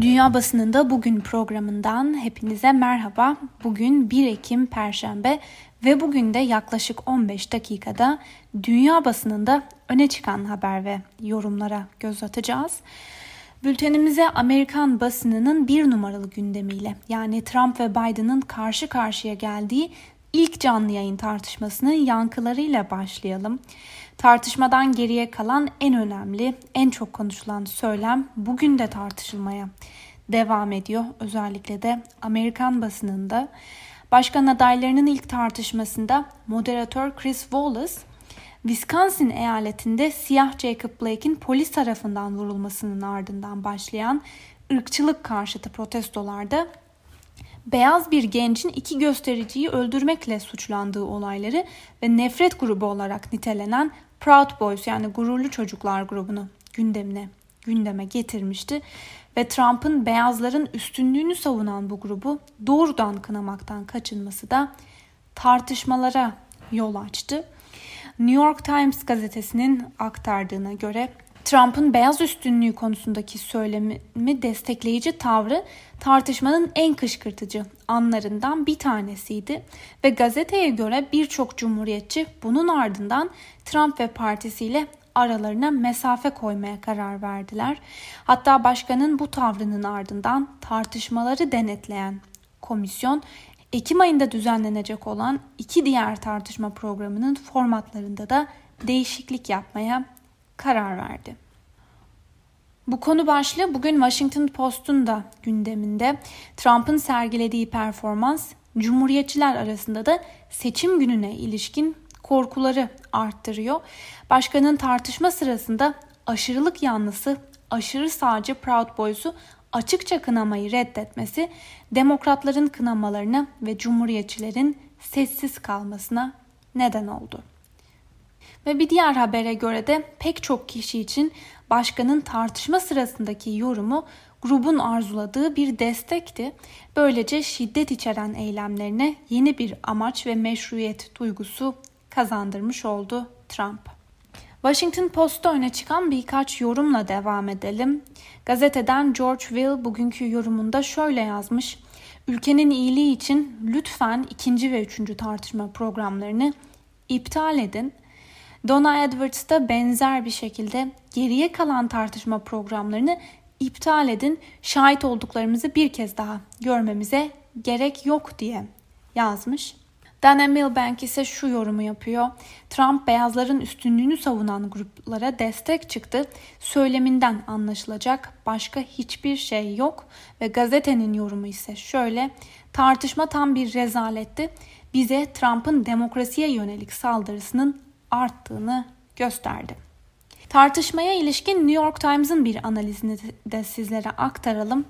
Dünya Basınında Bugün programından hepinize merhaba. Bugün 1 Ekim Perşembe ve bugün de yaklaşık 15 dakikada dünya basınında öne çıkan haber ve yorumlara göz atacağız. Bültenimize Amerikan basınının bir numaralı gündemiyle yani Trump ve Biden'ın karşı karşıya geldiği ilk canlı yayın tartışmasının yankılarıyla başlayalım. Tartışmadan geriye kalan en önemli, en çok konuşulan söylem bugün de tartışılmaya devam ediyor. Özellikle de Amerikan basınında. Başkan adaylarının ilk tartışmasında moderatör Chris Wallace, Wisconsin eyaletinde siyah Jacob Blake'in polis tarafından vurulmasının ardından başlayan ırkçılık karşıtı protestolarda beyaz bir gencin iki göstericiyi öldürmekle suçlandığı olayları ve nefret grubu olarak nitelenen Proud Boys yani gururlu çocuklar grubunu gündemine gündeme getirmişti ve Trump'ın beyazların üstünlüğünü savunan bu grubu doğrudan kınamaktan kaçınması da tartışmalara yol açtı. New York Times gazetesinin aktardığına göre Trump'ın beyaz üstünlüğü konusundaki söylemi destekleyici tavrı tartışmanın en kışkırtıcı anlarından bir tanesiydi ve gazeteye göre birçok cumhuriyetçi bunun ardından Trump ve partisiyle aralarına mesafe koymaya karar verdiler. Hatta başkanın bu tavrının ardından tartışmaları denetleyen komisyon Ekim ayında düzenlenecek olan iki diğer tartışma programının formatlarında da değişiklik yapmaya karar verdi. Bu konu başlığı bugün Washington Post'un da gündeminde. Trump'ın sergilediği performans Cumhuriyetçiler arasında da seçim gününe ilişkin korkuları arttırıyor. Başkanın tartışma sırasında aşırılık yanlısı aşırı sağcı Proud Boys'u açıkça kınamayı reddetmesi demokratların kınamalarına ve cumhuriyetçilerin sessiz kalmasına neden oldu. Ve bir diğer habere göre de pek çok kişi için başkanın tartışma sırasındaki yorumu grubun arzuladığı bir destekti. Böylece şiddet içeren eylemlerine yeni bir amaç ve meşruiyet duygusu kazandırmış oldu Trump. Washington Post'ta öne çıkan birkaç yorumla devam edelim. Gazeteden George Will bugünkü yorumunda şöyle yazmış. Ülkenin iyiliği için lütfen ikinci ve üçüncü tartışma programlarını iptal edin. Donna Edwards da benzer bir şekilde geriye kalan tartışma programlarını iptal edin. Şahit olduklarımızı bir kez daha görmemize gerek yok diye yazmış. Dana Milbank ise şu yorumu yapıyor. Trump beyazların üstünlüğünü savunan gruplara destek çıktı. Söyleminden anlaşılacak başka hiçbir şey yok ve gazetenin yorumu ise şöyle. Tartışma tam bir rezaletti. Bize Trump'ın demokrasiye yönelik saldırısının arttığını gösterdi. Tartışmaya ilişkin New York Times'ın bir analizini de sizlere aktaralım.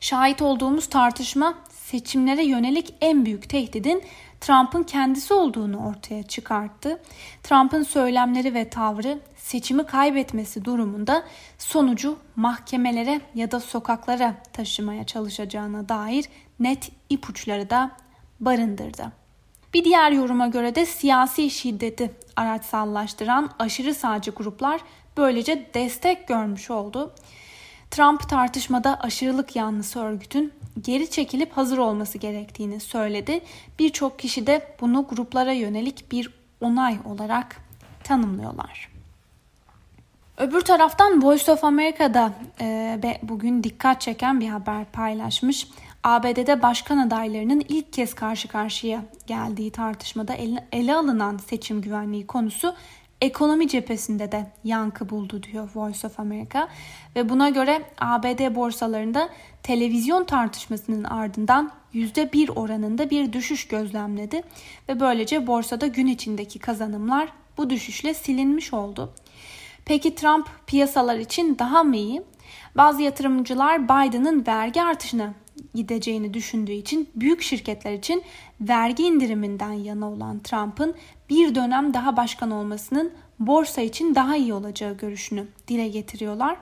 Şahit olduğumuz tartışma seçimlere yönelik en büyük tehdidin Trump'ın kendisi olduğunu ortaya çıkarttı. Trump'ın söylemleri ve tavrı seçimi kaybetmesi durumunda sonucu mahkemelere ya da sokaklara taşımaya çalışacağına dair net ipuçları da barındırdı. Bir diğer yoruma göre de siyasi şiddeti araçsallaştıran aşırı sağcı gruplar böylece destek görmüş oldu. Trump tartışmada aşırılık yanlısı örgütün geri çekilip hazır olması gerektiğini söyledi. Birçok kişi de bunu gruplara yönelik bir onay olarak tanımlıyorlar. Öbür taraftan Voice of America'da e, bugün dikkat çeken bir haber paylaşmış. ABD'de başkan adaylarının ilk kez karşı karşıya geldiği tartışmada ele, alınan seçim güvenliği konusu ekonomi cephesinde de yankı buldu diyor Voice of America ve buna göre ABD borsalarında televizyon tartışmasının ardından %1 oranında bir düşüş gözlemledi ve böylece borsada gün içindeki kazanımlar bu düşüşle silinmiş oldu. Peki Trump piyasalar için daha mı iyi? Bazı yatırımcılar Biden'ın vergi artışını gideceğini düşündüğü için büyük şirketler için vergi indiriminden yana olan Trump'ın bir dönem daha başkan olmasının borsa için daha iyi olacağı görüşünü dile getiriyorlar.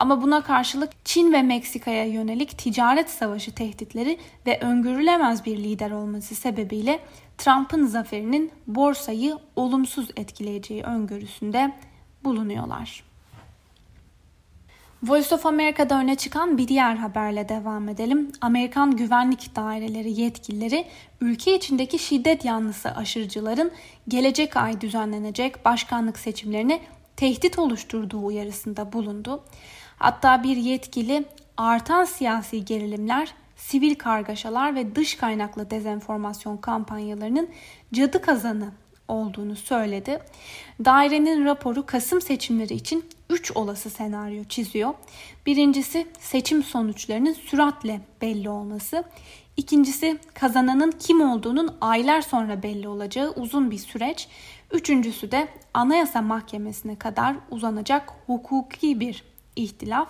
Ama buna karşılık Çin ve Meksika'ya yönelik ticaret savaşı tehditleri ve öngörülemez bir lider olması sebebiyle Trump'ın zaferinin borsayı olumsuz etkileyeceği öngörüsünde bulunuyorlar. Voice of America'da öne çıkan bir diğer haberle devam edelim. Amerikan güvenlik daireleri yetkilileri ülke içindeki şiddet yanlısı aşırıcıların gelecek ay düzenlenecek başkanlık seçimlerine tehdit oluşturduğu uyarısında bulundu. Hatta bir yetkili artan siyasi gerilimler, sivil kargaşalar ve dış kaynaklı dezenformasyon kampanyalarının cadı kazanı olduğunu söyledi. Dairenin raporu Kasım seçimleri için 3 olası senaryo çiziyor. Birincisi seçim sonuçlarının süratle belli olması. İkincisi kazananın kim olduğunun aylar sonra belli olacağı uzun bir süreç. Üçüncüsü de Anayasa Mahkemesi'ne kadar uzanacak hukuki bir ihtilaf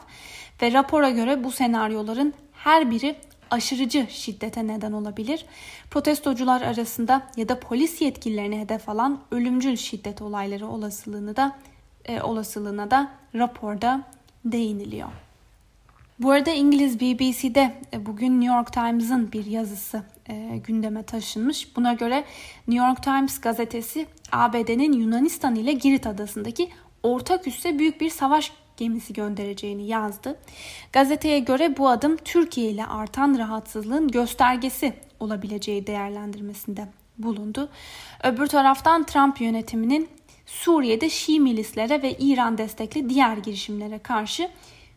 ve rapora göre bu senaryoların her biri aşırıcı şiddete neden olabilir. Protestocular arasında ya da polis yetkililerine hedef alan ölümcül şiddet olayları olasılığını da e, olasılığına da raporda değiniliyor. Bu arada İngiliz BBC'de e, bugün New York Times'ın bir yazısı e, gündeme taşınmış. Buna göre New York Times gazetesi ABD'nin Yunanistan ile Girit adasındaki ortak üsse büyük bir savaş gemisi göndereceğini yazdı. Gazeteye göre bu adım Türkiye ile artan rahatsızlığın göstergesi olabileceği değerlendirmesinde bulundu. Öbür taraftan Trump yönetiminin Suriye'de Şii milislere ve İran destekli diğer girişimlere karşı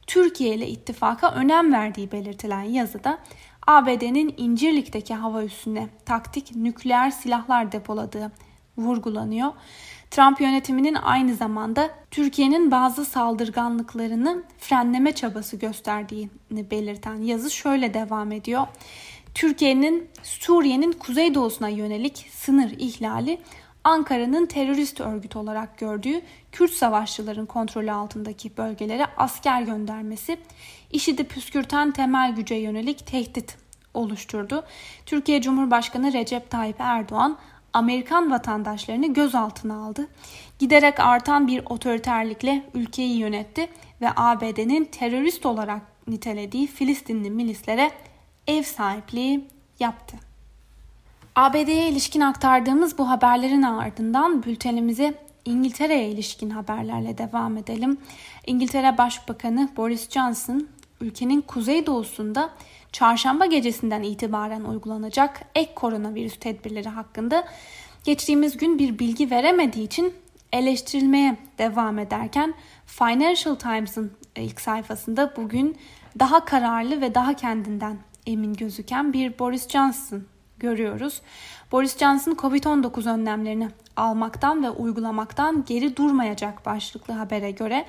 Türkiye ile ittifaka önem verdiği belirtilen yazıda ABD'nin İncirlik'teki hava üssüne taktik nükleer silahlar depoladığı vurgulanıyor. Trump yönetiminin aynı zamanda Türkiye'nin bazı saldırganlıklarını frenleme çabası gösterdiğini belirten yazı şöyle devam ediyor. Türkiye'nin Suriye'nin kuzeydoğusuna yönelik sınır ihlali Ankara'nın terörist örgüt olarak gördüğü Kürt savaşçıların kontrolü altındaki bölgelere asker göndermesi IŞİD'i püskürten temel güce yönelik tehdit oluşturdu. Türkiye Cumhurbaşkanı Recep Tayyip Erdoğan Amerikan vatandaşlarını gözaltına aldı. Giderek artan bir otoriterlikle ülkeyi yönetti ve ABD'nin terörist olarak nitelediği Filistinli milislere ev sahipliği yaptı. ABD'ye ilişkin aktardığımız bu haberlerin ardından bültenimize İngiltere'ye ilişkin haberlerle devam edelim. İngiltere Başbakanı Boris Johnson ülkenin kuzeydoğusunda çarşamba gecesinden itibaren uygulanacak ek koronavirüs tedbirleri hakkında geçtiğimiz gün bir bilgi veremediği için eleştirilmeye devam ederken Financial Times'ın ilk sayfasında bugün daha kararlı ve daha kendinden emin gözüken bir Boris Johnson görüyoruz. Boris Johnson Covid-19 önlemlerini almaktan ve uygulamaktan geri durmayacak başlıklı habere göre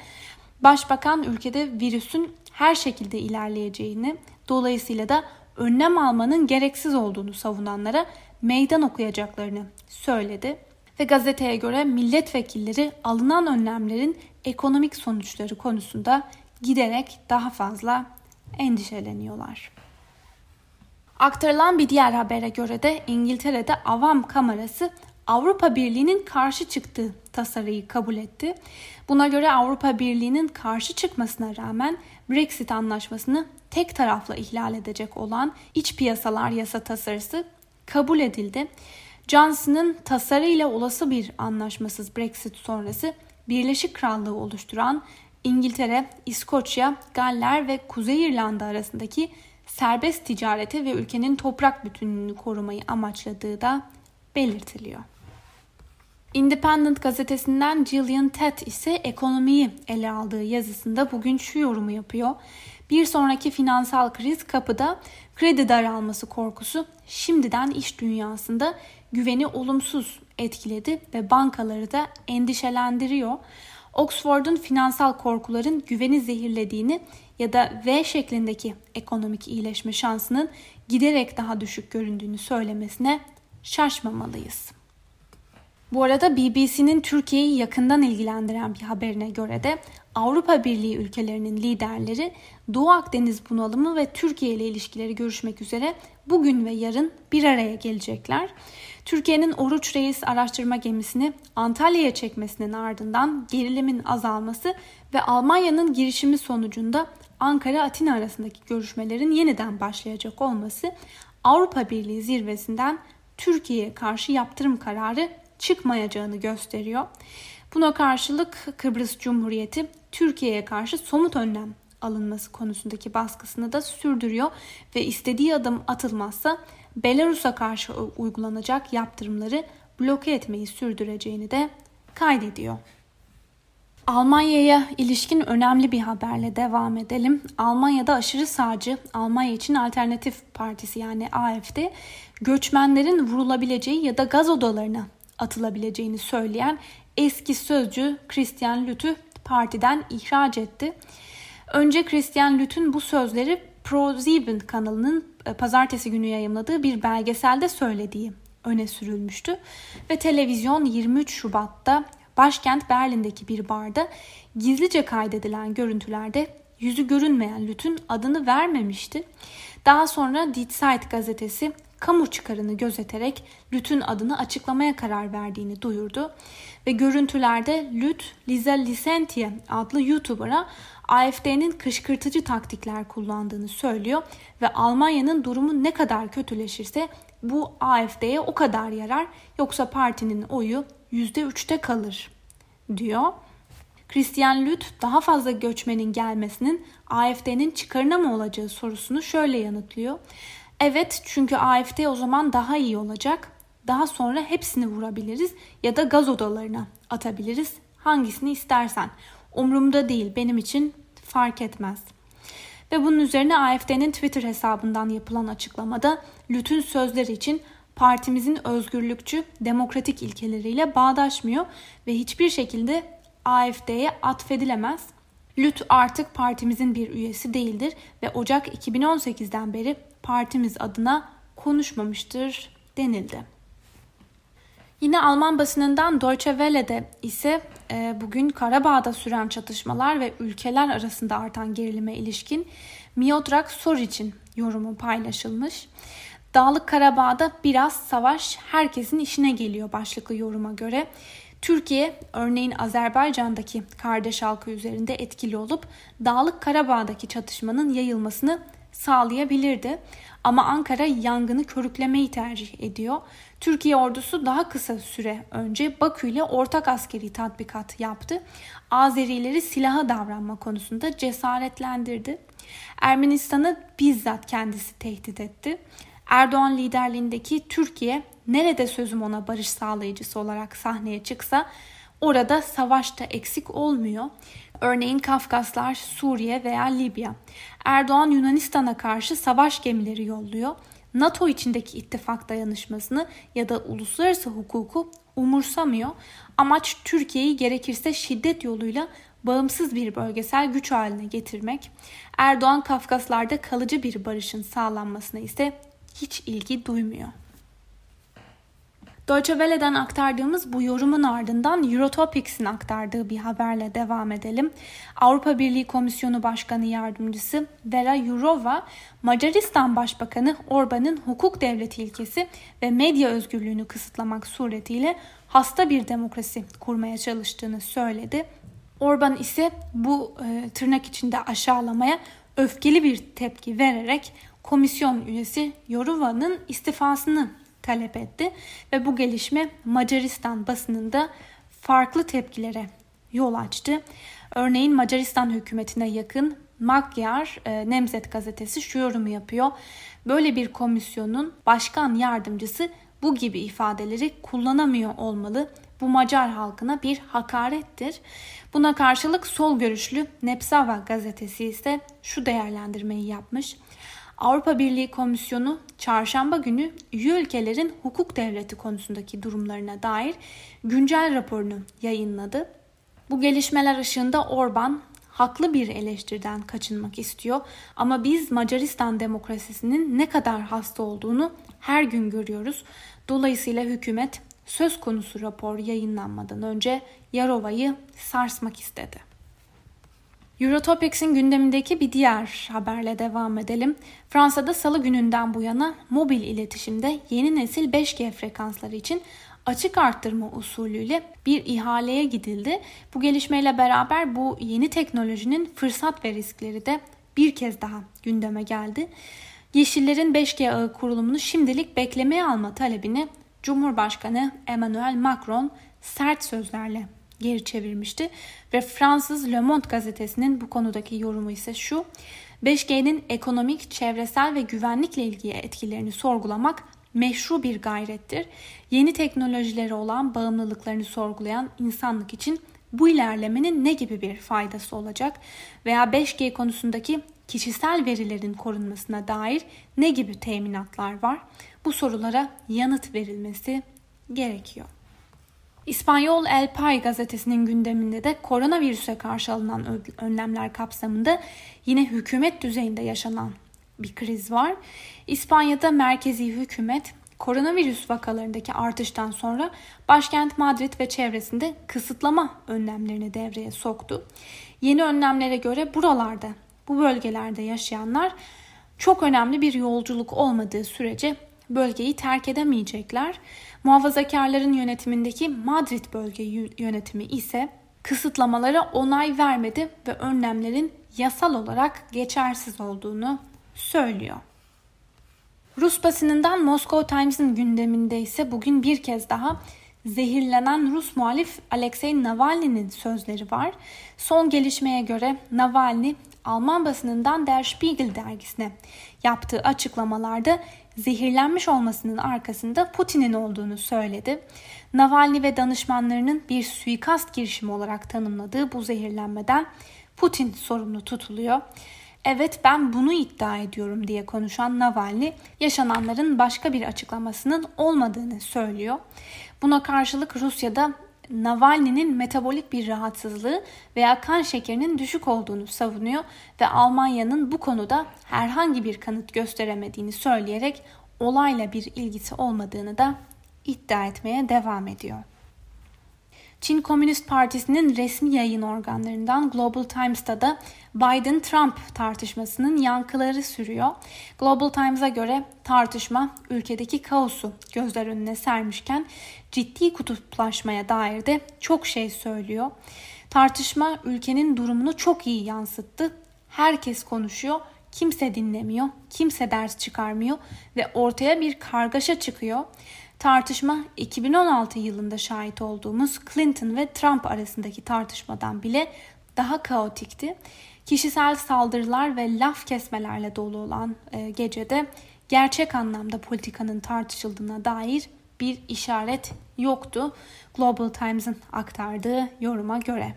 Başbakan ülkede virüsün her şekilde ilerleyeceğini, dolayısıyla da önlem almanın gereksiz olduğunu savunanlara meydan okuyacaklarını söyledi ve gazeteye göre milletvekilleri alınan önlemlerin ekonomik sonuçları konusunda giderek daha fazla endişeleniyorlar. Aktarılan bir diğer habere göre de İngiltere'de Avam Kamerası Avrupa Birliği'nin karşı çıktığı tasarıyı kabul etti. Buna göre Avrupa Birliği'nin karşı çıkmasına rağmen Brexit anlaşmasını tek taraflı ihlal edecek olan iç piyasalar yasa tasarısı kabul edildi. Johnson'ın tasarıyla olası bir anlaşmasız Brexit sonrası Birleşik Krallığı oluşturan İngiltere, İskoçya, Galler ve Kuzey İrlanda arasındaki serbest ticareti ve ülkenin toprak bütünlüğünü korumayı amaçladığı da belirtiliyor. Independent gazetesinden Gillian Tett ise ekonomiyi ele aldığı yazısında bugün şu yorumu yapıyor. Bir sonraki finansal kriz kapıda kredi daralması korkusu şimdiden iş dünyasında güveni olumsuz etkiledi ve bankaları da endişelendiriyor. Oxford'un finansal korkuların güveni zehirlediğini ya da V şeklindeki ekonomik iyileşme şansının giderek daha düşük göründüğünü söylemesine şaşmamalıyız. Bu arada BBC'nin Türkiye'yi yakından ilgilendiren bir haberine göre de Avrupa Birliği ülkelerinin liderleri Doğu Akdeniz bunalımı ve Türkiye ile ilişkileri görüşmek üzere bugün ve yarın bir araya gelecekler. Türkiye'nin Oruç Reis araştırma gemisini Antalya'ya çekmesinin ardından gerilimin azalması ve Almanya'nın girişimi sonucunda Ankara-Atina arasındaki görüşmelerin yeniden başlayacak olması Avrupa Birliği zirvesinden Türkiye'ye karşı yaptırım kararı çıkmayacağını gösteriyor. Buna karşılık Kıbrıs Cumhuriyeti Türkiye'ye karşı somut önlem alınması konusundaki baskısını da sürdürüyor ve istediği adım atılmazsa Belarus'a karşı uygulanacak yaptırımları bloke etmeyi sürdüreceğini de kaydediyor. Almanya'ya ilişkin önemli bir haberle devam edelim. Almanya'da aşırı sağcı Almanya için Alternatif Partisi yani AFD göçmenlerin vurulabileceği ya da gaz odalarına atılabileceğini söyleyen eski sözcü Christian Lüth'ü partiden ihraç etti. Önce Christian Lüth'ün bu sözleri ProSieben kanalının pazartesi günü yayımladığı bir belgeselde söylediği öne sürülmüştü. Ve televizyon 23 Şubat'ta başkent Berlin'deki bir barda gizlice kaydedilen görüntülerde yüzü görünmeyen Lüt'ün adını vermemişti. Daha sonra Die Zeit gazetesi kamu çıkarını gözeterek Lüt'ün adını açıklamaya karar verdiğini duyurdu. Ve görüntülerde Lüt, Liza Lisentie adlı YouTuber'a AFD'nin kışkırtıcı taktikler kullandığını söylüyor ve Almanya'nın durumu ne kadar kötüleşirse bu AFD'ye o kadar yarar yoksa partinin oyu %3'te kalır diyor. Christian Lüth daha fazla göçmenin gelmesinin AFD'nin çıkarına mı olacağı sorusunu şöyle yanıtlıyor. Evet çünkü AFD o zaman daha iyi olacak. Daha sonra hepsini vurabiliriz ya da gaz odalarına atabiliriz. Hangisini istersen. Umrumda değil benim için fark etmez. Ve bunun üzerine AFD'nin Twitter hesabından yapılan açıklamada Lüt'ün sözleri için partimizin özgürlükçü, demokratik ilkeleriyle bağdaşmıyor ve hiçbir şekilde AFD'ye atfedilemez. Lüt artık partimizin bir üyesi değildir ve Ocak 2018'den beri partimiz adına konuşmamıştır denildi. Yine Alman basınından Deutsche Welle'de ise e, bugün Karabağ'da süren çatışmalar ve ülkeler arasında artan gerilime ilişkin Miodrag Soric'in yorumu paylaşılmış. Dağlık Karabağ'da biraz savaş herkesin işine geliyor başlıklı yoruma göre. Türkiye örneğin Azerbaycan'daki kardeş halkı üzerinde etkili olup Dağlık Karabağ'daki çatışmanın yayılmasını sağlayabilirdi. Ama Ankara yangını körüklemeyi tercih ediyor. Türkiye ordusu daha kısa süre önce Bakü ile ortak askeri tatbikat yaptı. Azerileri silaha davranma konusunda cesaretlendirdi. Ermenistan'ı bizzat kendisi tehdit etti. Erdoğan liderliğindeki Türkiye nerede sözüm ona barış sağlayıcısı olarak sahneye çıksa orada savaşta eksik olmuyor. Örneğin Kafkaslar, Suriye veya Libya. Erdoğan Yunanistan'a karşı savaş gemileri yolluyor. NATO içindeki ittifak dayanışmasını ya da uluslararası hukuku umursamıyor. Amaç Türkiye'yi gerekirse şiddet yoluyla bağımsız bir bölgesel güç haline getirmek. Erdoğan Kafkaslar'da kalıcı bir barışın sağlanmasına ise hiç ilgi duymuyor. Deutsche Welle'den aktardığımız bu yorumun ardından Eurotopics'in aktardığı bir haberle devam edelim. Avrupa Birliği Komisyonu Başkanı Yardımcısı Vera Jourova, Macaristan Başbakanı Orban'ın hukuk devleti ilkesi ve medya özgürlüğünü kısıtlamak suretiyle hasta bir demokrasi kurmaya çalıştığını söyledi. Orban ise bu e, tırnak içinde aşağılamaya öfkeli bir tepki vererek komisyon üyesi Yorova'nın istifasını talep etti ve bu gelişme Macaristan basınında farklı tepkilere yol açtı. Örneğin Macaristan hükümetine yakın Magyar e, Nemzet gazetesi şu yorumu yapıyor. Böyle bir komisyonun başkan yardımcısı bu gibi ifadeleri kullanamıyor olmalı. Bu Macar halkına bir hakarettir. Buna karşılık sol görüşlü Nepsava gazetesi ise şu değerlendirmeyi yapmış. Avrupa Birliği Komisyonu çarşamba günü üye ülkelerin hukuk devleti konusundaki durumlarına dair güncel raporunu yayınladı. Bu gelişmeler ışığında Orban haklı bir eleştiriden kaçınmak istiyor ama biz Macaristan demokrasisinin ne kadar hasta olduğunu her gün görüyoruz. Dolayısıyla hükümet söz konusu rapor yayınlanmadan önce Yarova'yı sarsmak istedi. Eurotopics'in gündemindeki bir diğer haberle devam edelim. Fransa'da salı gününden bu yana mobil iletişimde yeni nesil 5G frekansları için açık arttırma usulüyle bir ihaleye gidildi. Bu gelişmeyle beraber bu yeni teknolojinin fırsat ve riskleri de bir kez daha gündeme geldi. Yeşillerin 5G ağı kurulumunu şimdilik beklemeye alma talebini Cumhurbaşkanı Emmanuel Macron sert sözlerle geri çevirmişti. Ve Fransız Le Monde gazetesinin bu konudaki yorumu ise şu. 5G'nin ekonomik, çevresel ve güvenlikle ilgili etkilerini sorgulamak meşru bir gayrettir. Yeni teknolojilere olan bağımlılıklarını sorgulayan insanlık için bu ilerlemenin ne gibi bir faydası olacak veya 5G konusundaki kişisel verilerin korunmasına dair ne gibi teminatlar var? Bu sorulara yanıt verilmesi gerekiyor. İspanyol El Pay gazetesinin gündeminde de koronavirüse karşı alınan önlemler kapsamında yine hükümet düzeyinde yaşanan bir kriz var. İspanya'da merkezi hükümet koronavirüs vakalarındaki artıştan sonra başkent Madrid ve çevresinde kısıtlama önlemlerini devreye soktu. Yeni önlemlere göre buralarda, bu bölgelerde yaşayanlar çok önemli bir yolculuk olmadığı sürece bölgeyi terk edemeyecekler. Muhafazakarların yönetimindeki Madrid bölge yönetimi ise kısıtlamalara onay vermedi ve önlemlerin yasal olarak geçersiz olduğunu söylüyor. Rus basınından Moscow Times'ın gündeminde ise bugün bir kez daha zehirlenen Rus muhalif Alexei Navalny'nin sözleri var. Son gelişmeye göre Navalny Alman basınından Der Spiegel dergisine yaptığı açıklamalarda zehirlenmiş olmasının arkasında Putin'in olduğunu söyledi. Navalny ve danışmanlarının bir suikast girişimi olarak tanımladığı bu zehirlenmeden Putin sorumlu tutuluyor. Evet ben bunu iddia ediyorum diye konuşan Navalny yaşananların başka bir açıklamasının olmadığını söylüyor. Buna karşılık Rusya'da Navalny'nin metabolik bir rahatsızlığı veya kan şekerinin düşük olduğunu savunuyor ve Almanya'nın bu konuda herhangi bir kanıt gösteremediğini söyleyerek olayla bir ilgisi olmadığını da iddia etmeye devam ediyor. Çin Komünist Partisi'nin resmi yayın organlarından Global Times'ta da Biden-Trump tartışmasının yankıları sürüyor. Global Times'a göre tartışma ülkedeki kaosu gözler önüne sermişken ciddi kutuplaşmaya dair de çok şey söylüyor. Tartışma ülkenin durumunu çok iyi yansıttı. Herkes konuşuyor, kimse dinlemiyor, kimse ders çıkarmıyor ve ortaya bir kargaşa çıkıyor. Tartışma 2016 yılında şahit olduğumuz Clinton ve Trump arasındaki tartışmadan bile daha kaotikti. Kişisel saldırılar ve laf kesmelerle dolu olan e, gecede gerçek anlamda politikanın tartışıldığına dair bir işaret yoktu Global Times'ın aktardığı yoruma göre.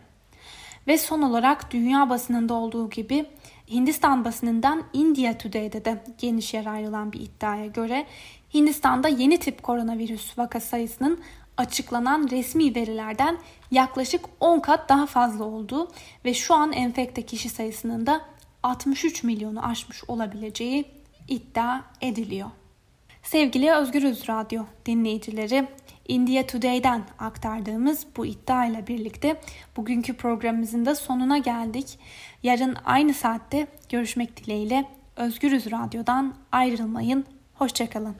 Ve son olarak dünya basınında olduğu gibi Hindistan basınından India Today'de de geniş yer ayrılan bir iddiaya göre Hindistan'da yeni tip koronavirüs vaka sayısının açıklanan resmi verilerden yaklaşık 10 kat daha fazla olduğu ve şu an enfekte kişi sayısının da 63 milyonu aşmış olabileceği iddia ediliyor. Sevgili Özgürüz Radyo dinleyicileri, India Today'den aktardığımız bu iddia ile birlikte bugünkü programımızın da sonuna geldik. Yarın aynı saatte görüşmek dileğiyle Özgürüz Radyo'dan ayrılmayın. Hoşçakalın.